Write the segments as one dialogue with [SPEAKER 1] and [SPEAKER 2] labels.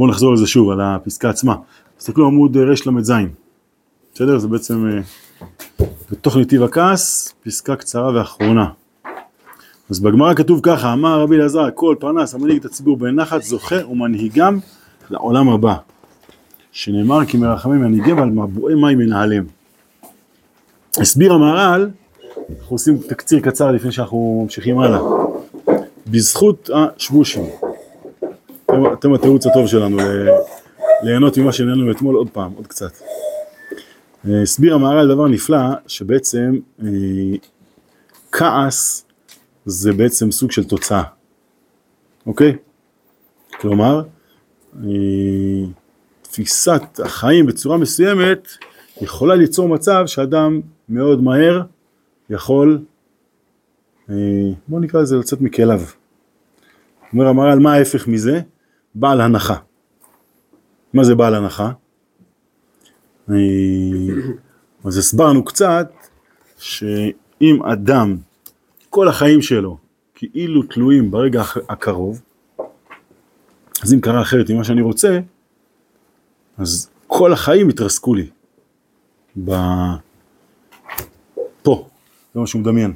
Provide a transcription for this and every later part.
[SPEAKER 1] בואו נחזור לזה שוב, על הפסקה עצמה. תסתכלו עמוד רל"ז, בסדר? זה בעצם אה, בתוך נתיב הכעס, פסקה קצרה ואחרונה. אז בגמרא כתוב ככה, אמר רבי אלעזר, כל פרנס המנהיג את הציבור בנחת זוכה ומנהיגם לעולם הבא. שנאמר כי מרחמים מנהיגם ועל מבועי מים מנהלים. הסביר המהר"ל, אנחנו עושים תקציר קצר לפני שאנחנו ממשיכים הלאה. בזכות השבושים. אתם, התירוץ הטוב שלנו ליהנות ממה שנהנו אתמול עוד פעם, עוד קצת. הסביר המהר"ל דבר נפלא, שבעצם אה, כעס זה בעצם סוג של תוצאה, אוקיי? כלומר, אה, תפיסת החיים בצורה מסוימת יכולה ליצור מצב שאדם מאוד מהר יכול, אה, בוא נקרא לזה לצאת מכליו. אומר המהר"ל, מה ההפך מזה? בעל הנחה. מה זה בעל הנחה? אז הסברנו קצת שאם אדם, כל החיים שלו כאילו תלויים ברגע הקרוב, אז אם קרה אחרת ממה שאני רוצה, אז כל החיים התרסקו לי. ב... פה, זה מה שהוא מדמיין.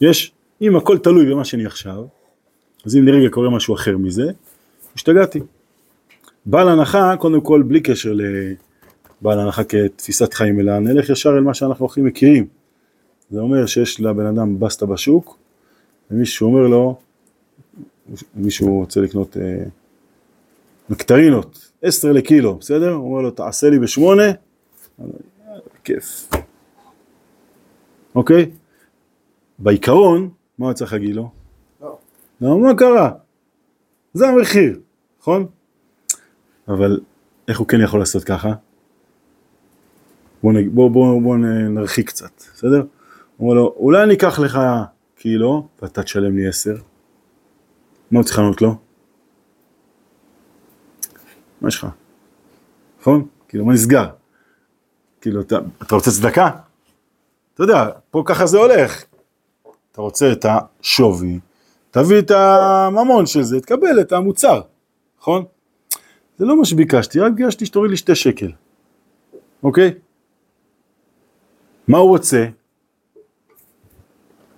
[SPEAKER 1] יש, אם הכל תלוי במה שאני עכשיו, אז אם לרגע קורה משהו אחר מזה, השתגעתי. בעל הנחה, קודם כל, בלי קשר לבעל הנחה כתפיסת חיים, אלא נלך ישר אל מה שאנחנו הכי מכירים. זה אומר שיש לבן אדם בסטה בשוק, ומישהו אומר לו, מישהו רוצה לקנות אה, נקטרינות, עשר לקילו, בסדר? הוא אומר לו, תעשה לי בשמונה, כיף. אוקיי? בעיקרון, מה הוא צריך להגיד לו? לא. לא, מה קרה? זה המחיר, נכון? אבל איך הוא כן יכול לעשות ככה? בוא, בוא, בוא, בוא נרחיק קצת, בסדר? הוא אומר לו, אולי אני אקח לך קילו ואתה תשלם לי עשר. מה הוא צריך לענות לו? מה יש לך? נכון? כאילו מה נסגר? כאילו אתה, אתה רוצה צדקה? אתה יודע, פה ככה זה הולך. אתה רוצה את השווי, תביא את הממון של זה, תקבל את המוצר, נכון? זה לא מה שביקשתי, רק ביקשתי שתוריד לי שתי שקל, אוקיי? מה הוא רוצה?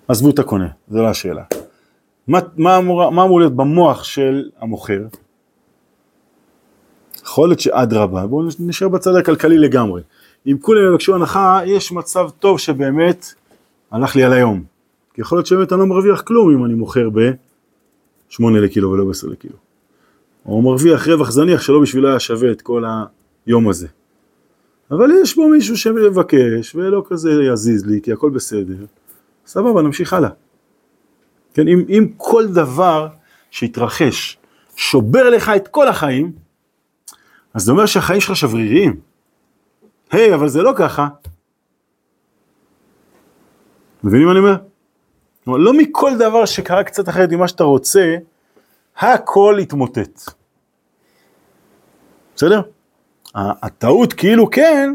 [SPEAKER 1] עזבו את הקונה, זו לא השאלה. מה, מה, אמור, מה אמור להיות במוח של המוכר? יכול להיות שאדרבה, בואו נשאר בצד הכלכלי לגמרי. אם כולם יבקשו הנחה, יש מצב טוב שבאמת הלך לי על היום. כי יכול להיות שבאמת אני לא מרוויח כלום אם אני מוכר ב-8 לקילו ולא ב-10 לקילו. או מרוויח רווח זניח שלא בשבילו היה שווה את כל היום הזה. אבל יש פה מישהו שמבקש ולא כזה יזיז לי כי הכל בסדר, סבבה נמשיך הלאה. כן, אם, אם כל דבר שהתרחש שובר לך את כל החיים, אז זה אומר שהחיים שלך שבריריים. היי, hey, אבל זה לא ככה. מבינים מה אני אומר? לא מכל דבר שקרה קצת אחרת ממה שאתה רוצה, הכל התמוטט. בסדר? הטעות כאילו כן,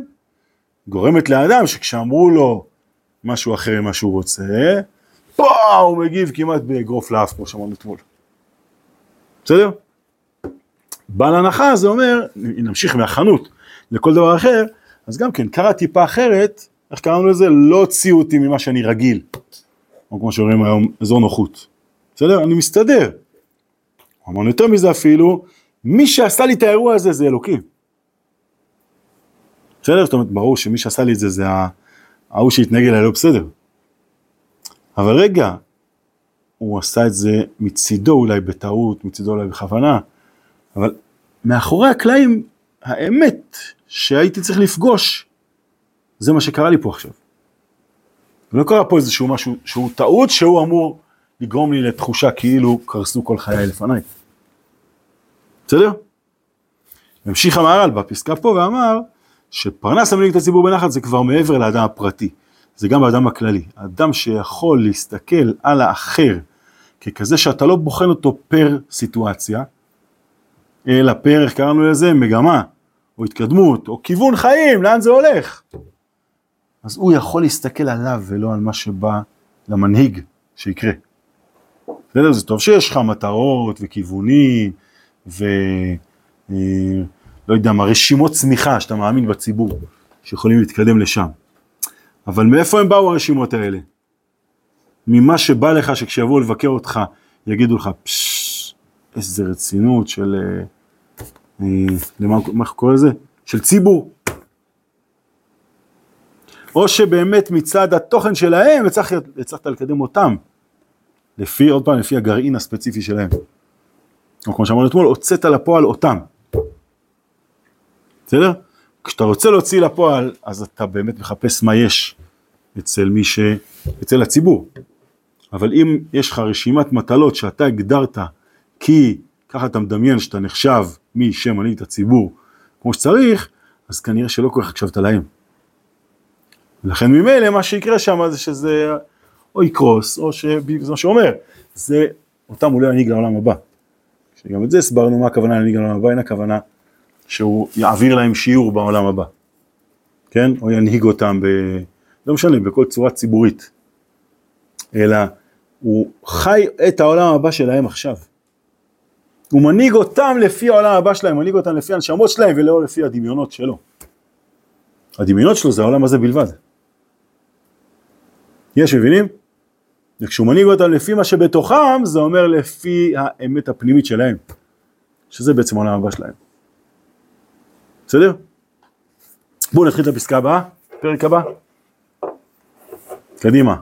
[SPEAKER 1] גורמת לאדם שכשאמרו לו משהו אחר ממה שהוא רוצה, פה הוא מגיב כמעט באגרוף לאף כמו שאמרנו אתמול. בסדר? בעל הנחה זה אומר, אם נמשיך מהחנות לכל דבר אחר, אז גם כן קרה טיפה אחרת, איך קראנו לזה? לא הוציאו אותי ממה שאני רגיל. או כמו שאומרים היום, אזור נוחות. בסדר? אני מסתדר. אמרנו יותר מזה אפילו, מי שעשה לי את האירוע הזה זה אלוקים. בסדר? זאת אומרת, ברור שמי שעשה לי את זה זה ההוא שהתנהג אליי לא בסדר. אבל רגע, הוא עשה את זה מצידו אולי בטעות, מצידו אולי בכוונה, אבל מאחורי הקלעים, האמת שהייתי צריך לפגוש, זה מה שקרה לי פה עכשיו. לא קרה פה איזשהו משהו שהוא טעות שהוא אמור לגרום לי לתחושה כאילו קרסו כל חיי לפניי. בסדר? המשיך המהר"ל בפסקה פה ואמר שפרנס המנהיג את הציבור בנחת זה כבר מעבר לאדם הפרטי, זה גם האדם הכללי. אדם שיכול להסתכל על האחר ככזה שאתה לא בוחן אותו פר סיטואציה, אלא פר, איך קראנו לזה? מגמה, או התקדמות, או כיוון חיים, לאן זה הולך? אז הוא יכול להסתכל עליו ולא על מה שבא למנהיג שיקרה. בסדר? זה טוב שיש לך מטרות וכיוונים ו... אה, יודע מה, רשימות צמיחה שאתה מאמין בציבור, שיכולים להתקדם לשם. אבל מאיפה הם באו הרשימות האלה? ממה שבא לך שכשיבואו לבקר אותך יגידו לך, פששש, איזה רצינות של, אה, אה, למה מה קורא לזה? של ציבור. או שבאמת מצד התוכן שלהם הצלחת לקדם אותם, לפי, עוד פעם, לפי הגרעין הספציפי שלהם. או כמו שאמרנו אתמול, הוצאת לפועל אותם. בסדר? כשאתה רוצה להוציא לפועל, אז אתה באמת מחפש מה יש אצל מי ש... אצל הציבור. אבל אם יש לך רשימת מטלות שאתה הגדרת כי ככה אתה מדמיין שאתה נחשב מי שמנהיג את הציבור כמו שצריך, אז כנראה שלא כל כך הקשבת להם. ולכן ממילא מה שיקרה שם זה שזה או יקרוס או שזה מה שאומר, זה אותם לא ינהיג לעולם הבא. שגם את זה הסברנו מה הכוונה להנהיג לעולם הבא, אין הכוונה שהוא יעביר להם שיעור בעולם הבא, כן? או ינהיג אותם ב... לא משנה, בכל צורה ציבורית, אלא הוא חי את העולם הבא שלהם עכשיו. הוא מנהיג אותם לפי העולם הבא שלהם, מנהיג אותם לפי הנשמות שלהם ולא לפי הדמיונות שלו. הדמיונות שלו זה העולם הזה בלבד. יש מבינים? וכשהוא מנהיג אותם לפי מה שבתוכם, זה אומר לפי האמת הפנימית שלהם, שזה בעצם העולם הבא שלהם. בסדר? בואו נתחיל את הפסקה הבאה, פרק הבא. קדימה.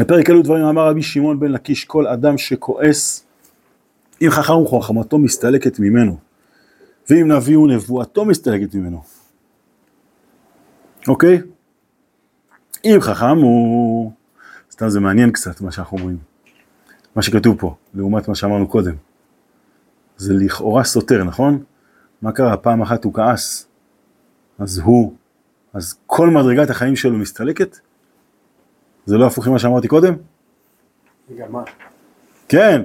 [SPEAKER 1] בפרק אלו דברים אמר רבי שמעון בן לקיש, כל אדם שכועס, אם חכם הוא חכמתו מסתלקת ממנו, ואם נביא הוא נבואתו מסתלקת ממנו. אוקיי? אם חכם הוא... סתם זה מעניין קצת מה שאנחנו אומרים. מה שכתוב פה, לעומת מה שאמרנו קודם. זה לכאורה סותר, נכון? מה קרה? פעם אחת הוא כעס, אז הוא, אז כל מדרגת החיים שלו מסתלקת? זה לא הפוך ממה שאמרתי קודם?
[SPEAKER 2] וגם מה?
[SPEAKER 1] כן.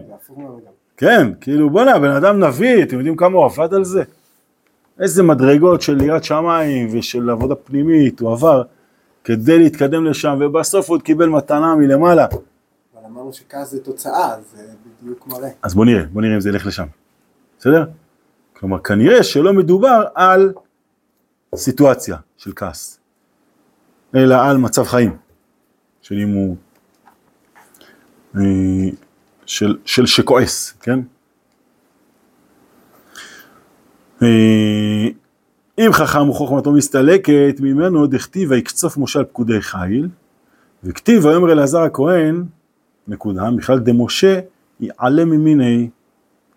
[SPEAKER 1] כן, כאילו בואנה, בן אדם נביא, אתם יודעים כמה הוא עבד על זה? איזה מדרגות של יראת שמיים ושל עבודה פנימית הוא עבר כדי להתקדם לשם, ובסוף הוא עוד קיבל מתנה מלמעלה.
[SPEAKER 2] אבל אמרנו שכעס זה תוצאה, זה בדיוק מראה.
[SPEAKER 1] אז בוא נראה, בוא נראה אם זה ילך לשם, בסדר? כלומר, כנראה שלא מדובר על סיטואציה של כעס, אלא על מצב חיים, של אם הוא, אה, של, של שכועס, כן? אם חכם וחוכמתו מסתלקת ממנו דכתיב ויקצוף משה על פקודי חיל וכתיב ויאמר אלעזר הכהן נקודה בכלל דמשה יעלה ממיני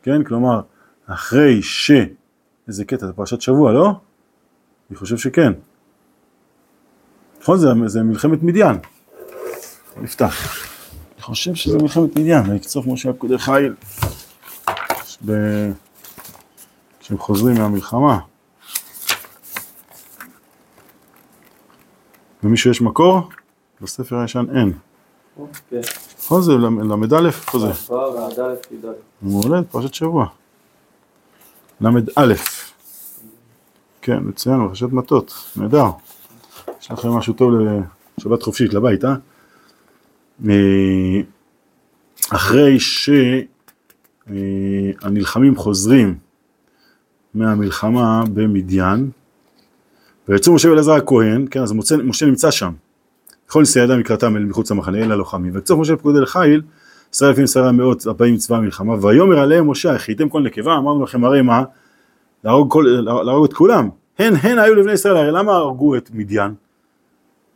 [SPEAKER 1] כן? כלומר אחרי ש איזה קטע זה פרשת שבוע לא? אני חושב שכן. נכון? זה, זה מלחמת מדיין. נפתח. אני חושב שזה מלחמת מדיין ויקצוף משה על פקודי חיל. ב... כשהם חוזרים מהמלחמה למישהו יש מקור? בספר הישן אין. נכון זה ל"א? איפה זה?
[SPEAKER 3] כבר ועד א' י"א.
[SPEAKER 1] מעולה, פרשת שבוע. ל"א. כן, מצוין, פרשת מטות, נהדר. יש לכם משהו טוב לשבת חופשית לבית, אה? אה? אחרי שהנלחמים חוזרים מהמלחמה במדיין, ויצאו משה ואלעזר הכהן, כן, אז משה, משה נמצא שם. כל נשיאי אדם לקראתם אל מחוץ למחנה, אל הלוחמים. ויצאו משה לפקודי לחיל, עשרה אלפים עשרה מאות הבאים מצבא המלחמה, ויאמר עליהם משה, הכיתם כל נקבה, אמרנו לכם הרי מה? להרוג, כל, להרוג את כולם. הן הן היו לבני ישראל, הרי למה הרגו את מדיין?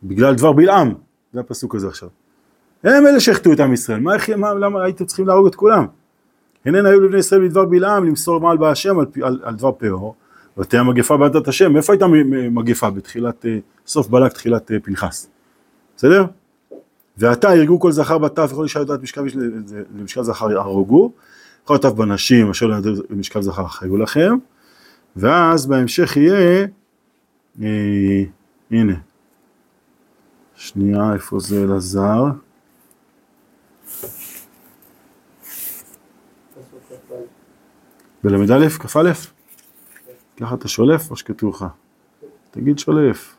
[SPEAKER 1] בגלל דבר בלעם, זה הפסוק הזה עכשיו. הם אלה שהחטאו את עם ישראל, מה, מה, למה הייתם צריכים להרוג את כולם? הן הן היו לבני ישראל בדבר בלעם למסור מעל בהשם על, על, על דבר פאור. ותהיה מגפה בעדת השם, איפה הייתה מגפה? בתחילת, אה, סוף בלק, תחילת אה, פנחס, בסדר? ועתה הרגו כל זכר בטף וכל אישה יודעת משכב איש למשכב זכר הרגו, כל הטף בנשים אשר לא יודעת משכב זכר חיו לכם, ואז בהמשך יהיה, אה, הנה, שנייה איפה זה אלעזר, בל"א כ"א? ככה אתה שולף או שכתוב לך? תגיד שולף.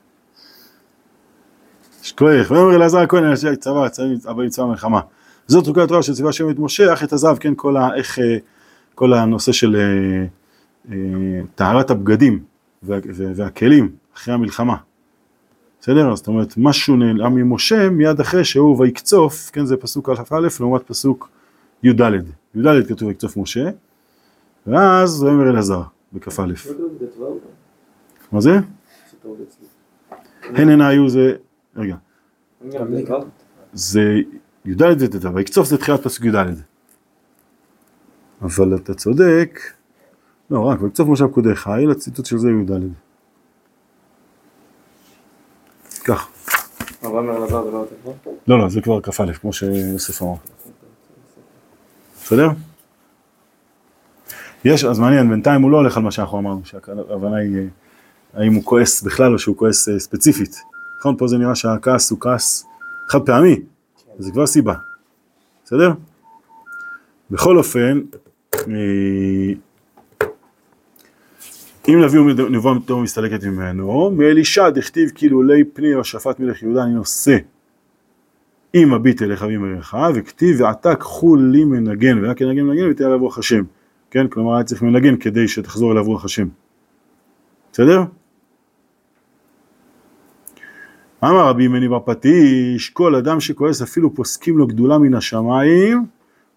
[SPEAKER 1] שכוח, ויאמר אלעזר הכהן אנשי צבא, הבאים צבא מלחמה. זאת חוקי התורה שציווה השם את משה, אך את הזהב, כן, כל, ה, איך, אה, כל הנושא של אה, אה, טהרת הבגדים וה, וה- והכלים אחרי המלחמה. בסדר? אז זאת אומרת, משהו נעלם ממשה מיד אחרי שהוא ויקצוף, כן, זה פסוק א' לעומת פסוק י"ד. י"ד כתוב ויקצוף משה, ואז ויאמר אלעזר בכ"א.
[SPEAKER 3] לא כתוב בט"ו גם,
[SPEAKER 1] מה זה? הן הנה היו זה, רגע,
[SPEAKER 3] בט"ו?
[SPEAKER 1] זה י"ד וט"ו, ויקצוף זה תחילת פסוק י"ד. אבל אתה צודק, לא רק, ויקצוף משה פקודיך, אלה הציטוט של זה י"ד. כך,
[SPEAKER 3] לא בט"ו?
[SPEAKER 1] לא לא, זה כבר כ"א, כמו שיוסף אמר. בסדר? יש, אז מעניין, בינתיים הוא לא הולך על מה שאנחנו אמרנו, שההבנה היא, האם הוא כועס בכלל או שהוא כועס אה, ספציפית. נכון? פה זה נראה שהכעס הוא כעס חד פעמי, זה כבר סיבה. בסדר? בכל אופן, אה, אם נביא נבואה טוב מסתלקת ממנו, מאלישע דכתיב כאילו לי פני או שפט מלך יהודה אני נושא אם הביט אליך ועם ערך, וכתיב ועתה קחו לי מנגן, והיה כנגן מנגן ותהיה רוח השם. כן, כלומר היה צריך מנגן כדי שתחזור אליו רוח השם. בסדר? אמר רבי מני בר פטיש, כל אדם שכועס אפילו פוסקים לו גדולה מן השמיים,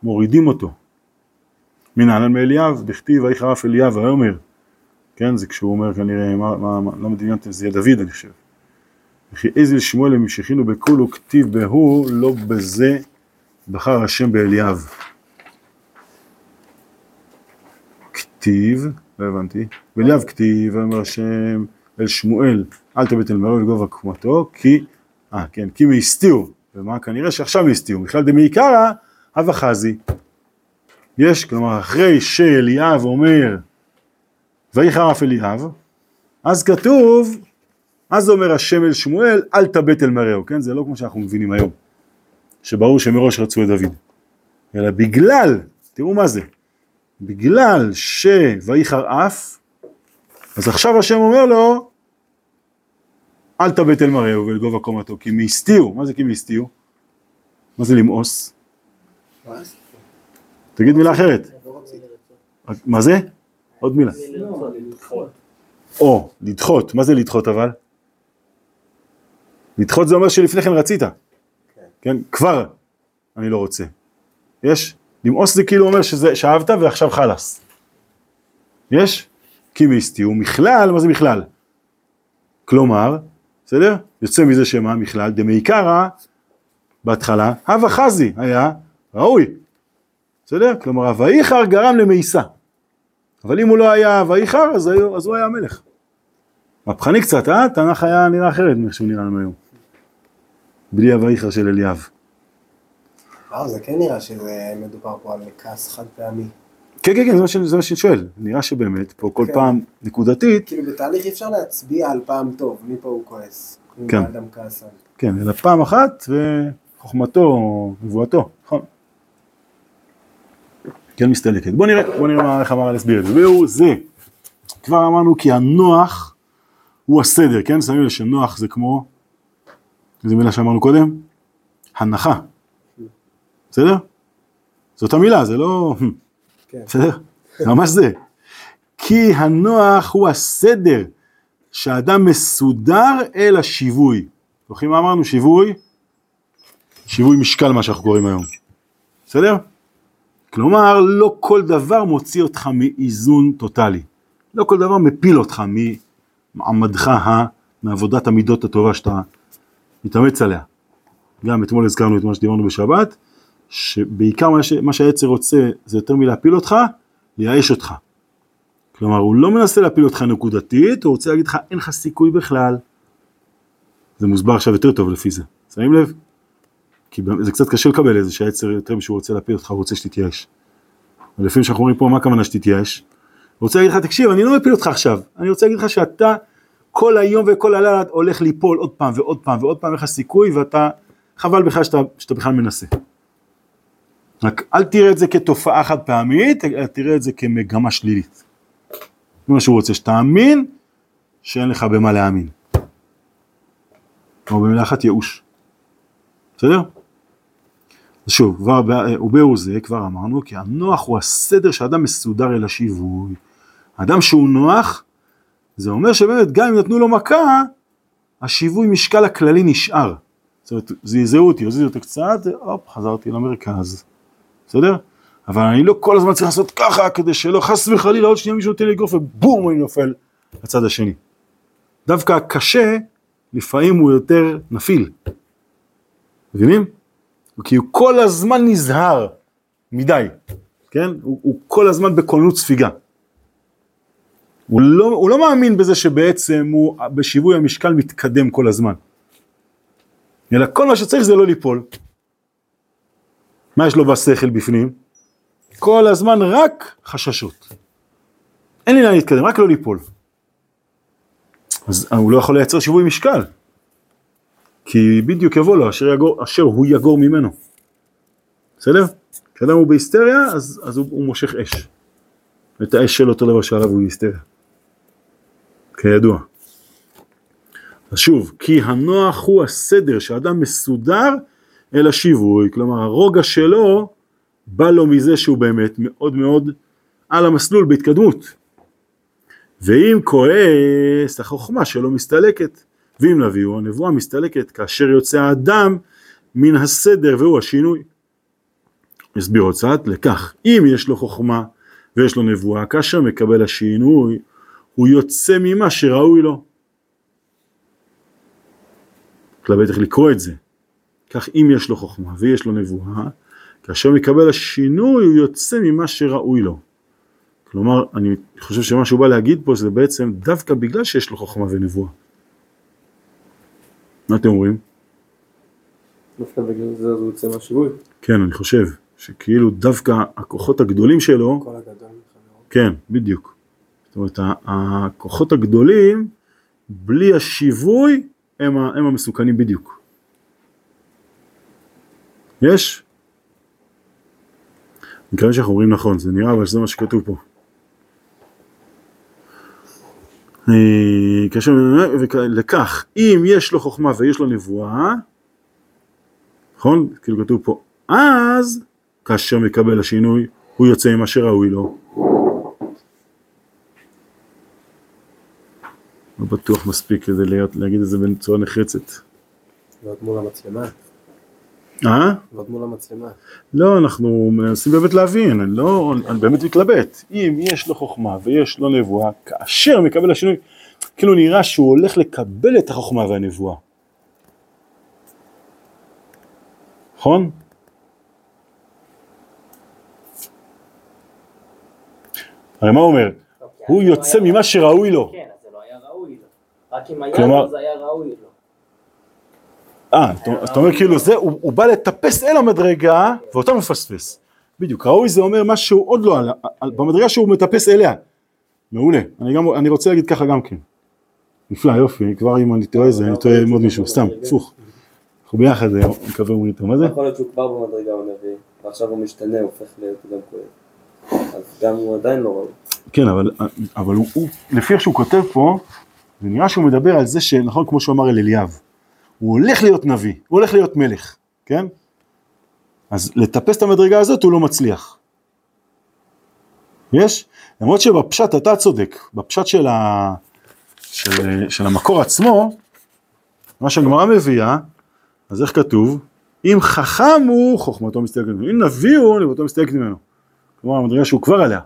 [SPEAKER 1] מורידים אותו. מנהלן מאליאב, דכתיב ויהי חרף אליאב ויאמר, כן, זה כשהוא אומר כנראה, מה, מה, מה, למה דמיינתם, זה יהיה דוד אני חושב. וכי איזל שמואל המשיכינו בכולו כתיב בהו, לא בזה בחר השם באליאב. כתיב, לא הבנתי, באליאב כתיב, ואומר השם אל שמואל, אל תבט אל מרוב לגובה קומתו, כי, אה כן, כי מהסתירו, ומה כנראה שעכשיו הסתירו, בכלל דמעיקרא, הווה חזי. יש, כלומר, אחרי שאליאב אומר, ויהי חרף אליאב, אז כתוב, אז אומר השם אל שמואל, אל תבט אל מרעהו, כן? זה לא כמו שאנחנו מבינים היום, שברור שמראש רצו את דוד, אלא בגלל, תראו מה זה, בגלל שויהי חרף, אז עכשיו השם אומר לו, אל תבט אל מרעהו ולגובה קומתו, כי מהסתירו, מה זה כי מהסתירו? מה זה למאוס? תגיד מילה אחרת. מה זה? עוד מילה. או, לדחות, מה זה לדחות אבל? לדחות זה אומר שלפני כן רצית, כן? כבר אני לא רוצה. יש? למאוס זה כאילו אומר שזה, שאהבת ועכשיו חלאס. יש? כי מיסטי הוא מכלל, מה זה מכלל? כלומר, בסדר? יוצא מזה שמה מכלל, דמעיקרא בהתחלה, הווה חזי היה ראוי. בסדר? כלומר, הוויחר גרם למאיסה. אבל אם הוא לא היה הוויחר, אז, אז הוא היה המלך. מהפכני קצת, אה? תנ"ך היה נראה אחרת מאיך שהוא נראה לנו היום. בלי הוויחר של אליאב.
[SPEAKER 2] לא, זה כן נראה שזה מדובר פה על כעס חד פעמי.
[SPEAKER 1] כן, כן, כן, זה מה שאני- שואל. נראה שבאמת, פה כל
[SPEAKER 2] כן.
[SPEAKER 1] פעם נקודתית,
[SPEAKER 2] כאילו בתהליך אי אפשר להצביע על פעם טוב, מפה הוא כועס. אם
[SPEAKER 1] כן.
[SPEAKER 2] האדם כעס על.
[SPEAKER 1] כן, אלא פעם אחת וחוכמתו, נבואתו, נכון. כן מסתלקת. בוא נראה, בוא נראה איך אמר להסביר את זה. והוא זה. כבר אמרנו כי הנוח הוא הסדר, כן? שמים לב שנוח זה כמו, איזה מילה שאמרנו קודם? הנחה. בסדר? זאת המילה, זה לא...
[SPEAKER 2] כן.
[SPEAKER 1] בסדר? זה ממש זה. כי הנוח הוא הסדר שהאדם מסודר אל השיווי. זוכרים מה אמרנו? שיווי? שיווי משקל מה שאנחנו קוראים היום. בסדר? כלומר, לא כל דבר מוציא אותך מאיזון טוטאלי. לא כל דבר מפיל אותך ממעמדך, מעבודת המידות הטובה שאתה מתאמץ עליה. גם אתמול הזכרנו את מה שדיברנו בשבת, שבעיקר מה, ש... מה שהיצר רוצה זה יותר מלהפיל אותך, לייאש אותך. כלומר, הוא לא מנסה להפיל אותך נקודתית, הוא רוצה להגיד לך, אין לך סיכוי בכלל. זה מוסבר עכשיו יותר טוב לפי זה, שמים לב? כי זה קצת קשה לקבל את זה שהיצר יותר משהוא רוצה להפיל אותך, הוא רוצה שתתייאש. ולפעמים שאנחנו אומרים פה, מה הכוונה שתתייאש? הוא רוצה להגיד לך, תקשיב, אני לא מפיל אותך עכשיו, אני רוצה להגיד לך שאתה כל היום וכל הלילה הולך ליפול עוד פעם ועוד פעם ועוד פעם, אין לך סיכוי, ואתה, חבל בכלל שאתה, שאתה בכלל מנסה. רק אל תראה את זה כתופעה חד פעמית, תראה את זה כמגמה שלילית. זה מה שהוא רוצה, שתאמין שאין לך במה להאמין. או במילה אחת ייאוש. בסדר? אז שוב, כבר ובהו זה כבר אמרנו, כי הנוח הוא הסדר שאדם מסודר אל השיווי. אדם שהוא נוח, זה אומר שבאמת גם אם נתנו לו מכה, השיווי משקל הכללי נשאר. זאת אומרת, זעזעו אותי, הוזיזו אותי קצת, הופ, חזרתי למרכז. בסדר? אבל אני לא כל הזמן צריך לעשות ככה, כדי שלא חס וחלילה עוד שנייה מישהו נותן לי אגרוף ובום, אני נופל לצד השני. דווקא הקשה, לפעמים הוא יותר נפיל. מבינים? כי הוא כל הזמן נזהר מדי, כן? הוא, הוא כל הזמן בכוננות ספיגה. הוא לא, הוא לא מאמין בזה שבעצם הוא בשיווי המשקל מתקדם כל הזמן. אלא כל מה שצריך זה לא ליפול. מה יש לו בשכל בפנים? כל הזמן רק חששות. אין לי לאן להתקדם, רק לא ליפול. אז הוא לא יכול לייצר שיווי משקל. כי בדיוק יבוא לו אשר, יגור, אשר הוא יגור ממנו. בסדר? כשאדם הוא בהיסטריה, אז, אז הוא, הוא מושך אש. את האש של אותו דבר שעליו הוא בהיסטריה. כידוע. אז שוב, כי הנוח הוא הסדר שאדם מסודר אל השיווי, כלומר הרוגע שלו בא לו מזה שהוא באמת מאוד מאוד על המסלול בהתקדמות. ואם כועס, החוכמה שלו מסתלקת, ואם נביאו, הנבואה מסתלקת כאשר יוצא האדם מן הסדר והוא השינוי. נסביר עוד קצת, לכך, אם יש לו חוכמה ויש לו נבואה, כאשר מקבל השינוי, הוא יוצא ממה שראוי לו. כלל בטח לקרוא את זה. כך אם יש לו חוכמה ויש לו נבואה, כאשר מקבל השינוי הוא יוצא ממה שראוי לו. כלומר, אני חושב שמה שהוא בא להגיד פה זה בעצם דווקא בגלל שיש לו חוכמה ונבואה. מה אתם אומרים?
[SPEAKER 3] דווקא בגלל זה הוא יוצא מהשיווי.
[SPEAKER 1] כן, אני חושב שכאילו דווקא הכוחות הגדולים שלו,
[SPEAKER 2] כל הגדול מחברו.
[SPEAKER 1] כן, בדיוק. זאת אומרת, הכוחות הגדולים, בלי השיווי, הם, הם המסוכנים בדיוק. יש? מקווה שאנחנו אומרים נכון, זה נראה אבל שזה מה שכתוב פה. אה, לכך, אם יש לו חוכמה ויש לו נבואה, נכון? כאילו כתוב פה, אז כאשר מקבל השינוי, הוא יוצא עם מה שראוי לו. לא בטוח מספיק כדי להיות, להגיד את זה בצורה נחרצת.
[SPEAKER 2] ועוד מול המצלמה.
[SPEAKER 1] אה?
[SPEAKER 2] ועוד מול המצלמה.
[SPEAKER 1] לא, אנחנו מנסים באמת להבין, אני לא, אני באמת מתלבט. אם יש לו חוכמה ויש לו נבואה, כאשר מקבל השינוי, כאילו נראה שהוא הולך לקבל את החוכמה והנבואה. נכון? הרי מה הוא אומר? הוא יוצא ממה שראוי לו.
[SPEAKER 4] כן, זה לא היה ראוי לו. רק אם היה לו זה היה ראוי לו.
[SPEAKER 1] אה, אתה אומר כאילו זה, הוא, הוא בא לטפס אל המדרגה ואותה מפספס. בדיוק, ראוי זה אומר משהו עוד לא עלה, על- במדרגה שהוא מטפס אליה. מעולה, אני, גם, אני רוצה להגיד ככה גם כן. נפלא, יופי, כבר אם אני טועה זה, אני טועה עם עוד מישהו, סתם, הפוך. אנחנו ביחד, אה, מקווה אומרים איתו, מה זה?
[SPEAKER 3] יכול להיות שהוא כבר במדרגה הוא נביא, ועכשיו הוא משתנה, הוא הופך להיות גם כהן. אז גם הוא עדיין לא ראוי.
[SPEAKER 1] כן, אבל, אבל הוא, הוא, לפי איך שהוא כותב פה, זה נראה שהוא מדבר על זה שנכון כמו שהוא אמר אל אליאב, הוא הולך להיות נביא, הוא הולך להיות מלך, כן? אז לטפס את המדרגה הזאת הוא לא מצליח. יש? למרות שבפשט אתה צודק, בפשט של, ה, של, של המקור עצמו, מה שהגמרא מביאה, אז איך כתוב? אם חכם הוא, חוכמתו מסתלקת ממנו, אם נביא הוא, נבואתו מסתלקת ממנו. כלומר, המדרגה שהוא כבר עליה.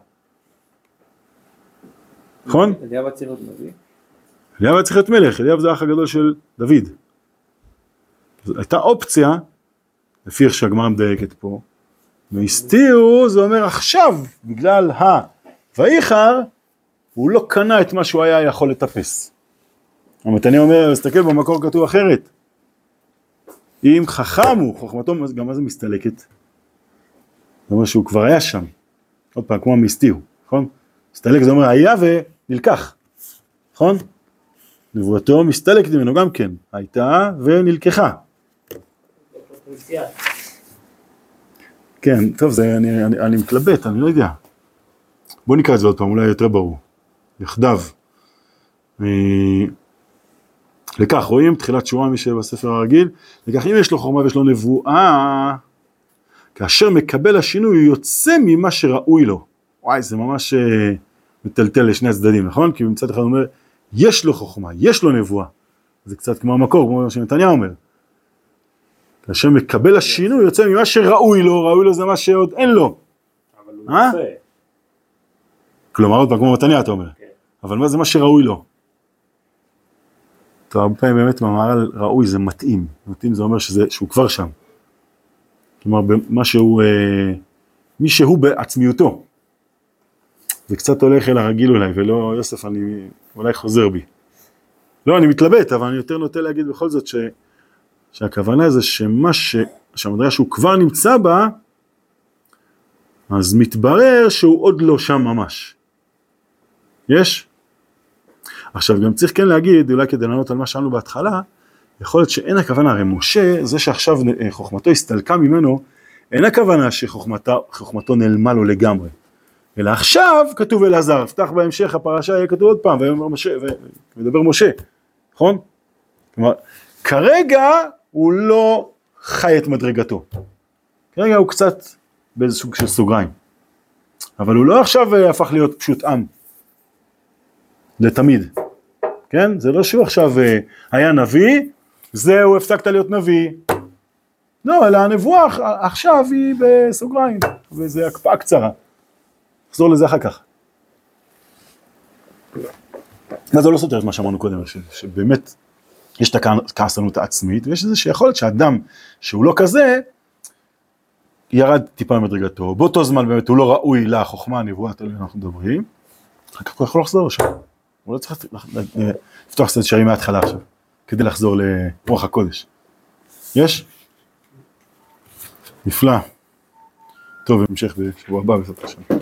[SPEAKER 1] נכון?
[SPEAKER 3] אליהו היה צריך להיות נביא.
[SPEAKER 1] אליאב היה צריך להיות מלך, אליאב זה האח הגדול של דוד. הייתה אופציה, לפי איך שהגמרא מדייקת פה, והסתירו, זה אומר עכשיו, בגלל ה... ואיחר, הוא לא קנה את מה שהוא היה יכול לטפס. המתני אומר, תסתכל במקור כתוב אחרת. אם חכם הוא, חוכמתו, גם מה זה מסתלקת? זה אומר שהוא כבר היה שם. עוד פעם, כמו המסתיר, נכון? מסתלק זה אומר היה ונלקח, נכון? נבואתו מסתלקת ממנו גם כן, הייתה ונלקחה. כן, טוב, זה, אני, אני, אני מתלבט, אני לא יודע. בוא נקרא את זה עוד פעם, אולי יותר ברור. יחדיו. אה, לכך, רואים תחילת שורה מי שבספר הרגיל, לכך אם יש לו חוכמה ויש לו נבואה, כאשר מקבל השינוי הוא יוצא ממה שראוי לו. וואי, זה ממש אה, מטלטל לשני הצדדים, נכון? כי מצד אחד הוא אומר, יש לו חוכמה, יש לו נבואה. זה קצת כמו המקור, כמו שנתניהו אומר. כאשר מקבל השינוי יוצא ממה שראוי לו, ראוי לו זה מה שעוד אין לו.
[SPEAKER 4] אבל הוא
[SPEAKER 1] אה?
[SPEAKER 4] יפה.
[SPEAKER 1] כלומר, עוד פעם, כמו מתניה אתה אומר.
[SPEAKER 4] כן.
[SPEAKER 1] אבל מה זה מה שראוי לו? טוב, הרבה פעמים באמת במערל ראוי זה מתאים. מתאים זה אומר שזה, שהוא כבר שם. כלומר, מה שהוא, אה, מי שהוא בעצמיותו. זה קצת הולך אל הרגיל אולי, ולא, יוסף, אני אולי חוזר בי. לא, אני מתלבט, אבל אני יותר נוטה להגיד בכל זאת ש, שהכוונה זה שמה ש... שהמדרגה שהוא כבר נמצא בה, אז מתברר שהוא עוד לא שם ממש. יש? עכשיו גם צריך כן להגיד, אולי כדי לענות על מה שאלנו בהתחלה, יכול להיות שאין הכוונה, הרי משה, זה שעכשיו אה, חוכמתו הסתלקה ממנו, אין הכוונה שחוכמתו נעלמה לו לגמרי. אלא עכשיו כתוב אלעזר, פתח בהמשך הפרשה יהיה כתוב עוד פעם, ויאמר משה, ומדבר משה, נכון? כלומר, כרגע הוא לא חי את מדרגתו. כרגע הוא קצת באיזה סוג של סוגריים. אבל הוא לא עכשיו אה, הפך להיות פשוט עם. לתמיד. כן? זה לא שהוא עכשיו אה, היה נביא, זהו, הפסקת להיות נביא. לא, אלא הנבואה עכ- עכשיו היא בסוגריים, וזה הקפאה קצרה. נחזור לזה אחר כך. זה לא סותר את מה שאמרנו קודם, שבאמת יש את הכעסנות העצמית, ויש איזה שיכול להיות שאדם שהוא לא כזה, ירד טיפה ממדרגתו, באותו זמן באמת הוא לא ראוי לחוכמה, הנבואה, תלוי אנחנו מדברים, אחר כך הוא יכול לחזור לשם. הוא לא צריך לפתוח קצת שערים מההתחלה עכשיו, כדי לחזור לרוח הקודש. יש? נפלא. טוב, המשך בשבוע הבא בעזרת השם.